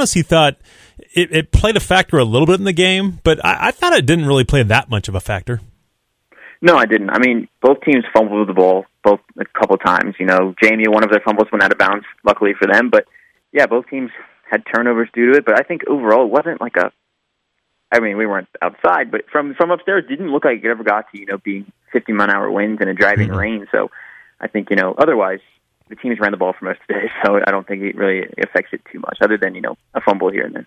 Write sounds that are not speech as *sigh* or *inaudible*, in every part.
honestly thought it, it, played a factor a little bit in the game, but I, I thought it didn't really play that much of a factor. No, I didn't. I mean, both teams fumbled the ball both a couple times. You know, JMU, one of their fumbles went out of bounds, luckily for them. But yeah, both teams had turnovers due to it. But I think overall, it wasn't like a. I mean, we weren't outside, but from from upstairs, it didn't look like it ever got to you know being 50 mile an hour winds and a driving mm-hmm. rain. So I think you know otherwise the teams ran the ball for most of the day, so I don't think it really affects it too much, other than you know a fumble here and there.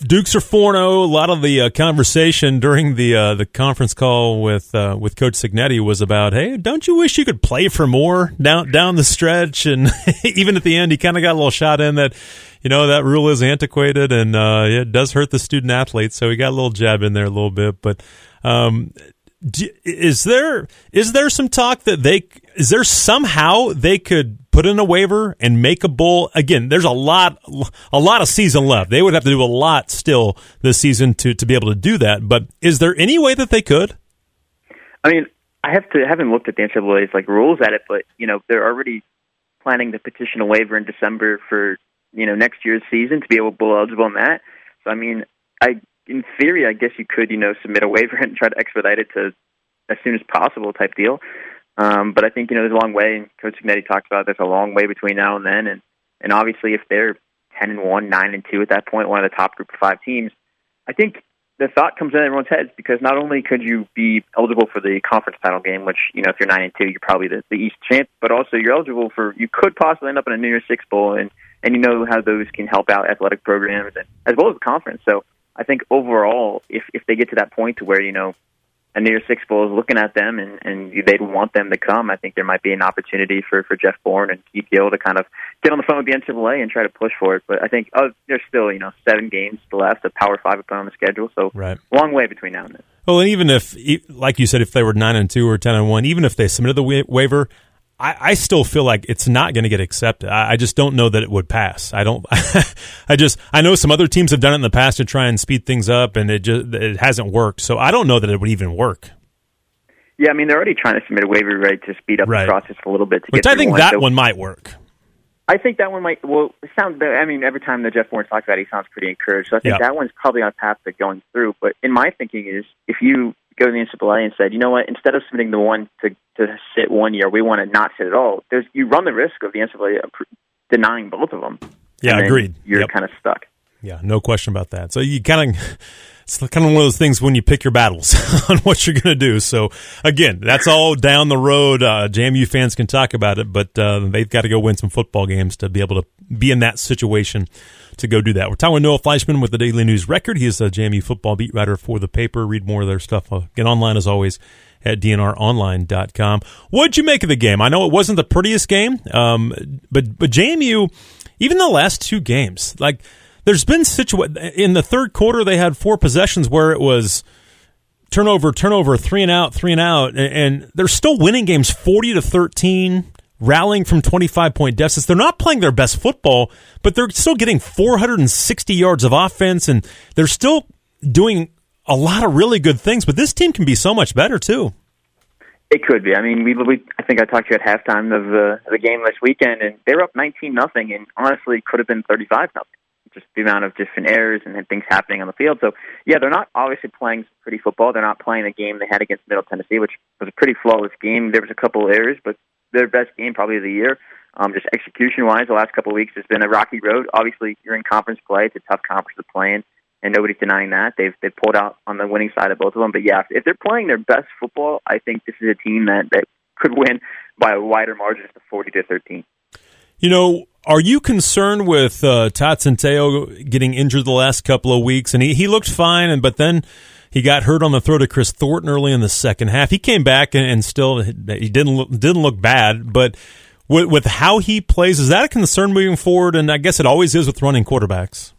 Dukes are four zero. Oh. A lot of the uh, conversation during the uh, the conference call with uh, with Coach Cignetti was about, hey, don't you wish you could play for more down down the stretch? And *laughs* even at the end, he kind of got a little shot in that, you know, that rule is antiquated and uh, it does hurt the student athletes. So he got a little jab in there a little bit, but. Um, is there is there some talk that they is there somehow they could put in a waiver and make a bowl? Again there's a lot a lot of season left. They would have to do a lot still this season to to be able to do that. But is there any way that they could? I mean i have to I haven't looked at the ncaa's like rules at it but you know they're already planning to petition a waiver in december for you know next year's season to be able to bowl eligible on that. So i mean i in theory i guess you could you know submit a waiver *laughs* and try to expedite it to as soon as possible type deal um, but I think you know there's a long way, Coach Cignetti talked about there's a long way between now and then, and and obviously if they're ten and one, nine and two at that point, one of the top group of five teams, I think the thought comes in everyone's heads because not only could you be eligible for the conference title game, which you know if you're nine and two, you're probably the, the East champ, but also you're eligible for you could possibly end up in a New Year's Six bowl, and and you know how those can help out athletic programs and as well as the conference. So I think overall, if if they get to that point to where you know a near Six Bowl is looking at them and, and they'd want them to come, I think there might be an opportunity for, for Jeff Bourne and Keith Gill to kind of get on the phone with the NCAA and try to push for it. But I think oh, there's still, you know, seven games left, a Power Five opponent on the schedule, so right. long way between now and then. Well, and even if, like you said, if they were nine and two or ten and one, even if they submitted the wa- waiver, I, I, still feel like it's not going to get accepted. I, I, just don't know that it would pass. I don't. *laughs* I just I know some other teams have done it in the past to try and speed things up, and it just it hasn't worked. So I don't know that it would even work. Yeah, I mean they're already trying to submit a waiver right to speed up right. the process a little bit. To Which I think one. that so, one might work. I think that one might. Well, it sounds. I mean, every time that Jeff Bourne talks about, it, he sounds pretty encouraged. So I think that one's probably on path to going through. But in my thinking is, if you go to the NCAA and said, you know what, instead of submitting the one to to sit one year, we want to not sit at all. There's you run the risk of the NCAA denying both of them. Yeah, agreed. You're yep. kind of stuck. Yeah, no question about that. So you kind of it's kind of one of those things when you pick your battles *laughs* on what you're going to do. So again, that's all down the road. Uh, JMU fans can talk about it, but uh, they've got to go win some football games to be able to be in that situation to go do that. We're talking with Noah Fleischman with the Daily News Record. He is a JMU football beat writer for the paper. Read more of their stuff. Uh, get online as always at dnronline.com. What'd you make of the game? I know it wasn't the prettiest game, um, but but JMU, even the last two games, like – there's been situa- in the third quarter they had four possessions where it was turnover, turnover, three and out, three and out, and they're still winning games 40 to 13, rallying from 25 point deficits. They're not playing their best football, but they're still getting 460 yards of offense, and they're still doing a lot of really good things. But this team can be so much better too. It could be. I mean, we, we I think I talked to you at halftime of the the game this weekend, and they were up 19 nothing, and honestly, could have been 35 nothing just the amount of different errors and things happening on the field. So, yeah, they're not obviously playing pretty football. They're not playing a game they had against Middle Tennessee, which was a pretty flawless game. There was a couple errors, but their best game probably of the year. Um, just execution wise, the last couple of weeks has been a rocky road. Obviously, you're in conference play; it's a tough conference to play in, and nobody's denying that. They've they've pulled out on the winning side of both of them. But yeah, if they're playing their best football, I think this is a team that that could win by a wider margin to forty to thirteen. You know, are you concerned with uh, getting injured the last couple of weeks? And he, he looked fine, and but then he got hurt on the throw to Chris Thornton early in the second half. He came back and, and still he didn't look, didn't look bad, but with, with how he plays, is that a concern moving forward? And I guess it always is with running quarterbacks.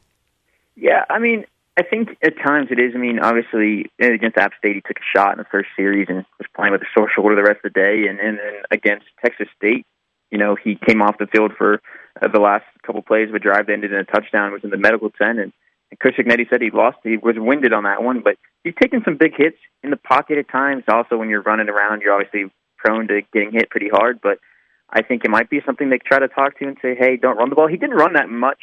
Yeah, I mean, I think at times it is. I mean, obviously against App State, he took a shot in the first series and was playing with a sore shoulder the rest of the day, and, and then against Texas State, you know, he came off the field for uh, the last couple plays of a drive that ended in a touchdown, was in the medical tent, and, and Coach Cignetti said he lost. He was winded on that one, but he's taken some big hits in the pocket at times. Also, when you're running around, you're obviously prone to getting hit pretty hard. But I think it might be something they try to talk to and say, "Hey, don't run the ball." He didn't run that much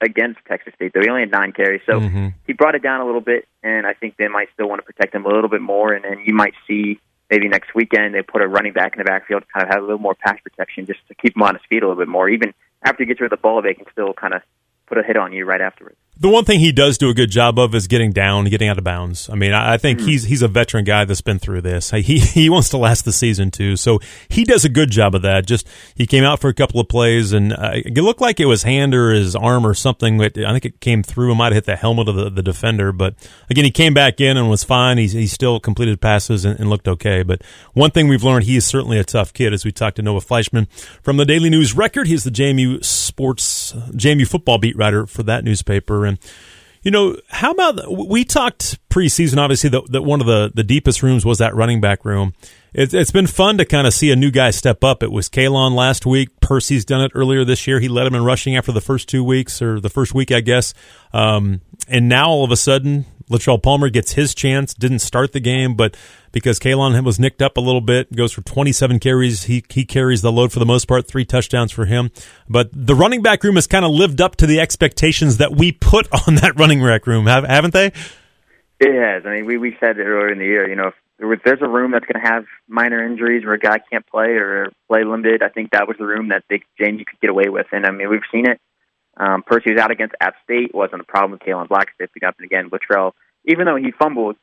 against Texas State, though. He only had nine carries, so mm-hmm. he brought it down a little bit, and I think they might still want to protect him a little bit more. And then you might see maybe next weekend they put a running back in the backfield to kind of have a little more pass protection, just to keep him on his feet a little bit more. Even after you get rid of the ball, they can still kind of put a hit on you right afterwards. The one thing he does do a good job of is getting down, getting out of bounds. I mean, I think mm. he's he's a veteran guy that's been through this. He *laughs* he wants to last the season too, so he does a good job of that. Just he came out for a couple of plays, and uh, it looked like it was hand or his arm or something. I think it came through. It might have hit the helmet of the, the defender, but again, he came back in and was fine. He he still completed passes and, and looked okay. But one thing we've learned, he is certainly a tough kid. As we talked to Noah Fleischman from the Daily News Record, he's the JMU sports JMU football beat writer for that newspaper and you know, how about we talked preseason? Obviously, that, one of the, the deepest rooms was that running back room. It, it's been fun to kind of see a new guy step up. It was Kaelon last week. Percy's done it earlier this year. He led him in rushing after the first two weeks or the first week, I guess. Um, and now all of a sudden, Latrele Palmer gets his chance. Didn't start the game, but because Kaelon was nicked up a little bit, goes for 27 carries. He he carries the load for the most part, three touchdowns for him. But the running back room has kind of lived up to the expectations that we put *laughs* on that running back room, have, haven't they? It has. I mean, we we said earlier in the year. You know, if there's a room that's going to have minor injuries where a guy can't play or play limited, I think that was the room that they, JMU could get away with. And I mean, we've seen it. Um, Percy was out against App State. wasn't a problem with Kaelon Black stepping up, and again, Latrele, even though he fumbled,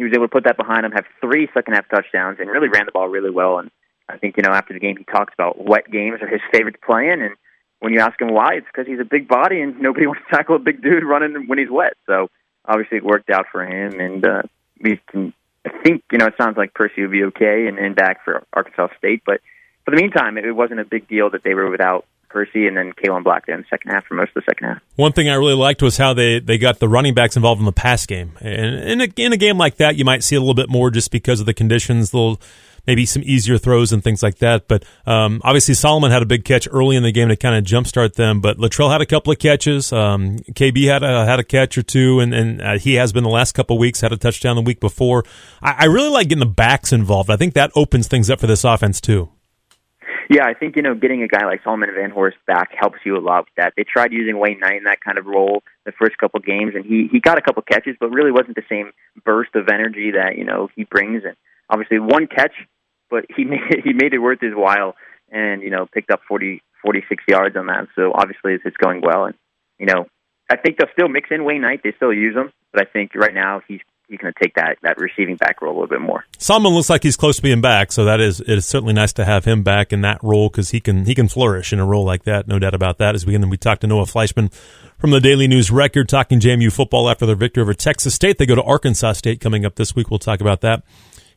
he was able to put that behind him, have three second half touchdowns, and really ran the ball really well. And I think you know after the game he talks about wet games are his favorite to play in, and when you ask him why, it's because he's a big body and nobody *laughs* wants to tackle a big dude running when he's wet. So obviously it worked out for him, and uh, we can. I think you know it sounds like Percy will be okay and, and back for Arkansas State, but for the meantime, it wasn't a big deal that they were without Percy and then Kaelon Black in the second half for most of the second half. One thing I really liked was how they, they got the running backs involved in the pass game. And in a, in a game like that, you might see a little bit more just because of the conditions, little maybe some easier throws and things like that. But um, obviously, Solomon had a big catch early in the game to kind of jumpstart them. But Latrele had a couple of catches. Um, KB had a, had a catch or two, and, and uh, he has been the last couple of weeks. Had a touchdown the week before. I, I really like getting the backs involved. I think that opens things up for this offense too. Yeah, I think you know getting a guy like Solomon Vanhorse back helps you a lot with that. They tried using Wayne Knight in that kind of role the first couple games, and he he got a couple catches, but really wasn't the same burst of energy that you know he brings. And obviously one catch, but he *laughs* made he made it worth his while, and you know picked up 40, 46 yards on that. So obviously it's, it's going well, and you know I think they'll still mix in Wayne Knight. They still use him, but I think right now he's he's going to take that that receiving back role a little bit more. Solomon looks like he's close to being back, so that is it is certainly nice to have him back in that role because he can he can flourish in a role like that, no doubt about that. As we we talked to Noah Fleischman from the Daily News Record, talking JMU football after their victory over Texas State. They go to Arkansas State coming up this week. We'll talk about that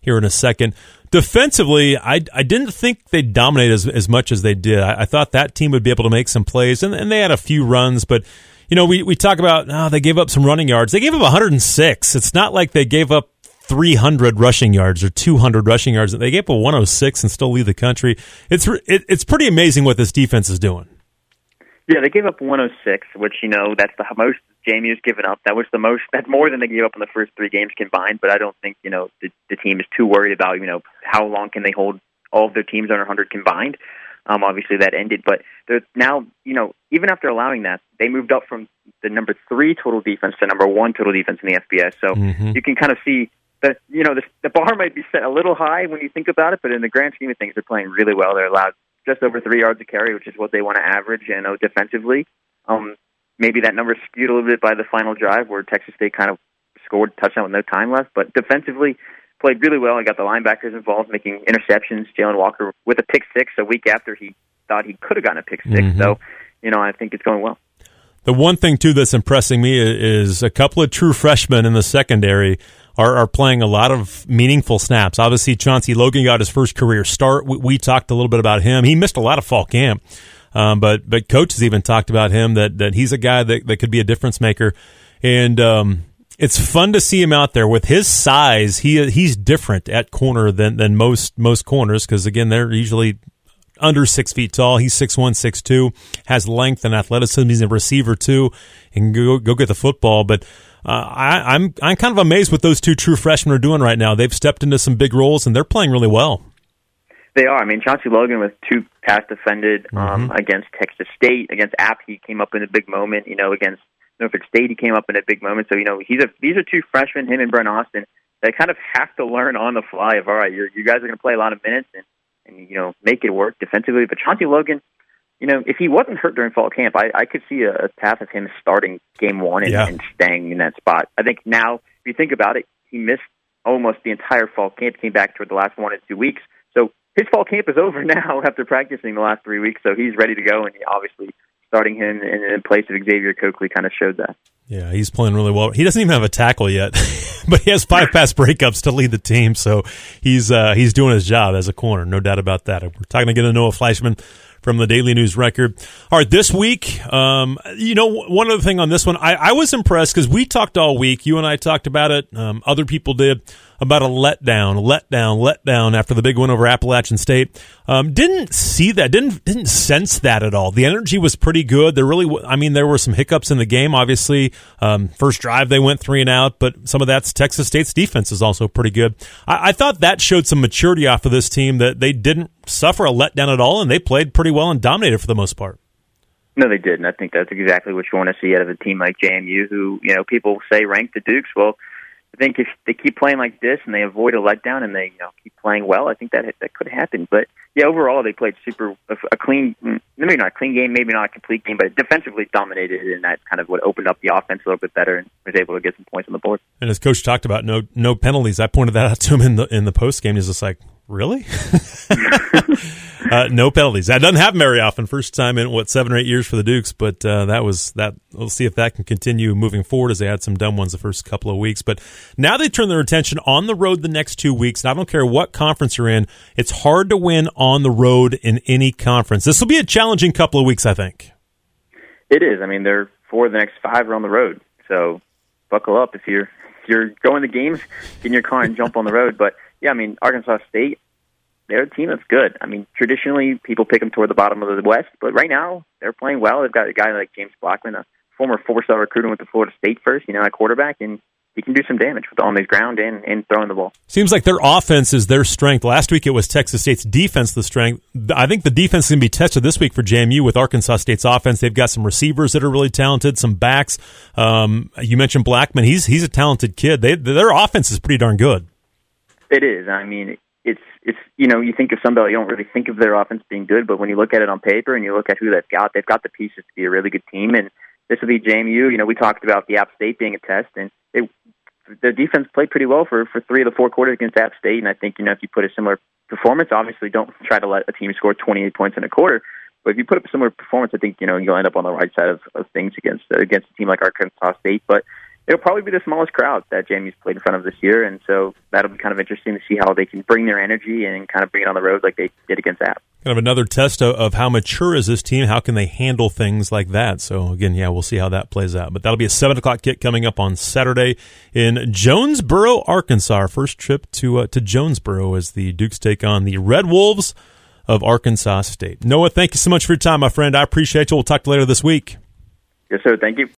here in a second. Defensively, I, I didn't think they'd dominate as, as much as they did. I, I thought that team would be able to make some plays, and, and they had a few runs, but you know, we, we talk about, oh, they gave up some running yards. They gave up 106. It's not like they gave up 300 rushing yards or 200 rushing yards. They gave up 106 and still lead the country. It's it, it's pretty amazing what this defense is doing. Yeah, they gave up 106, which you know that's the most JMU has given up. That was the most. That's more than they gave up in the first three games combined. But I don't think you know the, the team is too worried about you know how long can they hold all of their teams under 100 combined. Um, obviously, that ended, but they're now, you know, even after allowing that, they moved up from the number three total defense to number one total defense in the FBS. So mm-hmm. you can kind of see that, you know, the, the bar *laughs* might be set a little high when you think about it, but in the grand scheme of things, they're playing really well. They're allowed just over three yards a carry, which is what they want to average, you know, defensively. Um, maybe that number skewed a little bit by the final drive where Texas State kind of scored a touchdown with no time left, but defensively, played really well. I got the linebackers involved, making interceptions. Jailin Walker with a pick six a week after he thought he could have gotten a pick 6 mm-hmm. So, you know, I think it's going well. The one thing too that's impressing me is a couple of true freshmen in the secondary are, are playing a lot of meaningful snaps. Obviously, Chauncey Logan got his first career start. We, we talked a little bit about him. He missed a lot of fall camp, um, but but coach has even talked about him that that he's a guy that, that could be a difference maker. And um, it's fun to see him out there with his size. He he's different at corner than than most most corners because again they're usually under six feet tall. He's six one, six two, has length and athleticism. He's a receiver too, and go go get the football. But uh, I, I'm I'm kind of amazed what those two true freshmen are doing right now. They've stepped into some big roles and they're playing really well. They are. I mean, Chauncey Logan with two pass defended um, mm-hmm. against Texas State, against App, he came up in a big moment. You know, against Norfolk State, he came up in a big moment. So you know, he's a these are two freshmen, him and Brent Austin. They kind of have to learn on the fly. Of all right, you're, you guys are going to play a lot of minutes and and you know make it work defensively. But Chauncey Logan, you know, if he wasn't hurt during fall camp, I, I could see a, a path of him starting game one and, yeah. and staying in that spot. I think now, if you think about it, he missed almost the entire fall camp. Came back toward the last one or two weeks. So his fall camp is over *laughs* now after practicing the last three weeks. So he's ready to go, and he obviously starting him in, in place of Xavier Coakley kind of showed that. Yeah, he's playing really well. He doesn't even have a tackle yet, *laughs* but he has five pass breakups to lead the team, so he's uh, he's doing his job as a corner, no doubt about that. We're talking to Noah Fleischman from the Daily News Record. All right, this week, um, you know, one other thing on this one, I, I was impressed because we talked all week. You and I talked about it. Um, other people did about a letdown, letdown, letdown after the big win over Appalachian State. Um, didn't see that, didn't didn't sense that at all. The energy was pretty good. There really, I mean, there were some hiccups in the game. Obviously, um, first drive they went three and out, but some of that's Texas State's defense is also pretty good. I, I thought that showed some maturity off of this team that they didn't suffer a letdown at all, and they played pretty well and dominated for the most part. No, they didn't. I think that's exactly what you want to see out of a team like JMU, who you know people say rank the Dukes. Well, I think if they keep playing like this and they avoid a letdown and they you know keep playing well, I think that that could happen. But yeah, overall they played super a clean, mm, maybe not a clean game, maybe not a complete game, but defensively dominated, and that kind of what opened up the offense a little bit better and was able to get some points on the board. And as coach talked about, no no penalties. I pointed that out to him in the in the post game. He's just like, really? *laughs* uh, no penalties. That doesn't happen very often. First time in what seven or eight years for the Dukes, but uh, that was that. We'll see if that can continue moving forward as they had some dumb ones the first couple of weeks. But now they turn their attention on the road the next two weeks. And I don't care what conference you're in. It's hard to win on the road in any conference. This will be a challenging couple of weeks, I think. It is. I mean, they're four of the next five are on the road, so buckle up if you're if you're going to games, get in your car and jump on the road. But yeah, I mean, Arkansas State, they're a team that's good. I mean, traditionally people pick them toward the bottom of the West, but right now they're playing well. They've got a guy like James Blackman, a former four-star recruiter with the Florida State first, you know, at quarterback, and he can do some damage with on the ground and, and throwing the ball. Seems like their offense is their strength. Last week it was Texas State's defense the strength. I think the defense is going to be tested this week for JMU with Arkansas State's offense. They've got some receivers that are really talented, some backs. Um, you mentioned Blackman. He's he's a talented kid. They, their offense is pretty darn good. It is. I mean, it's it's you know you think of Sunbelt, you don't really think of their offense being good, but when you look at it on paper and you look at who they've got, they've got the pieces to be a really good team. And this will be JMU. You know, we talked about the App State being a test, and it, the defense played pretty well for for three of the four quarters against App State. And I think you know if you put a similar performance, obviously don't try to let a team score 28 points in a quarter. But if you put up a similar performance, I think you know you'll end up on the right side of, of things against against a team like Arkansas State. But it'll probably be the smallest crowd that JMU's played in front of this year, and so that'll be kind of interesting to see how they can bring their energy and kind of bring it on the road like they did against App. Kind of another test of, of how mature is this team? How can they handle things like that? So again, yeah, we'll see how that plays out. But that'll be a seven o'clock kick coming up on Saturday in Jonesboro, Arkansas. Our first trip to uh, to Jonesboro as the Dukes take on the Red Wolves of Arkansas State. Noah, thank you so much for your time, my friend. I appreciate you. We'll talk to you later this week. Yes, sir. Thank you.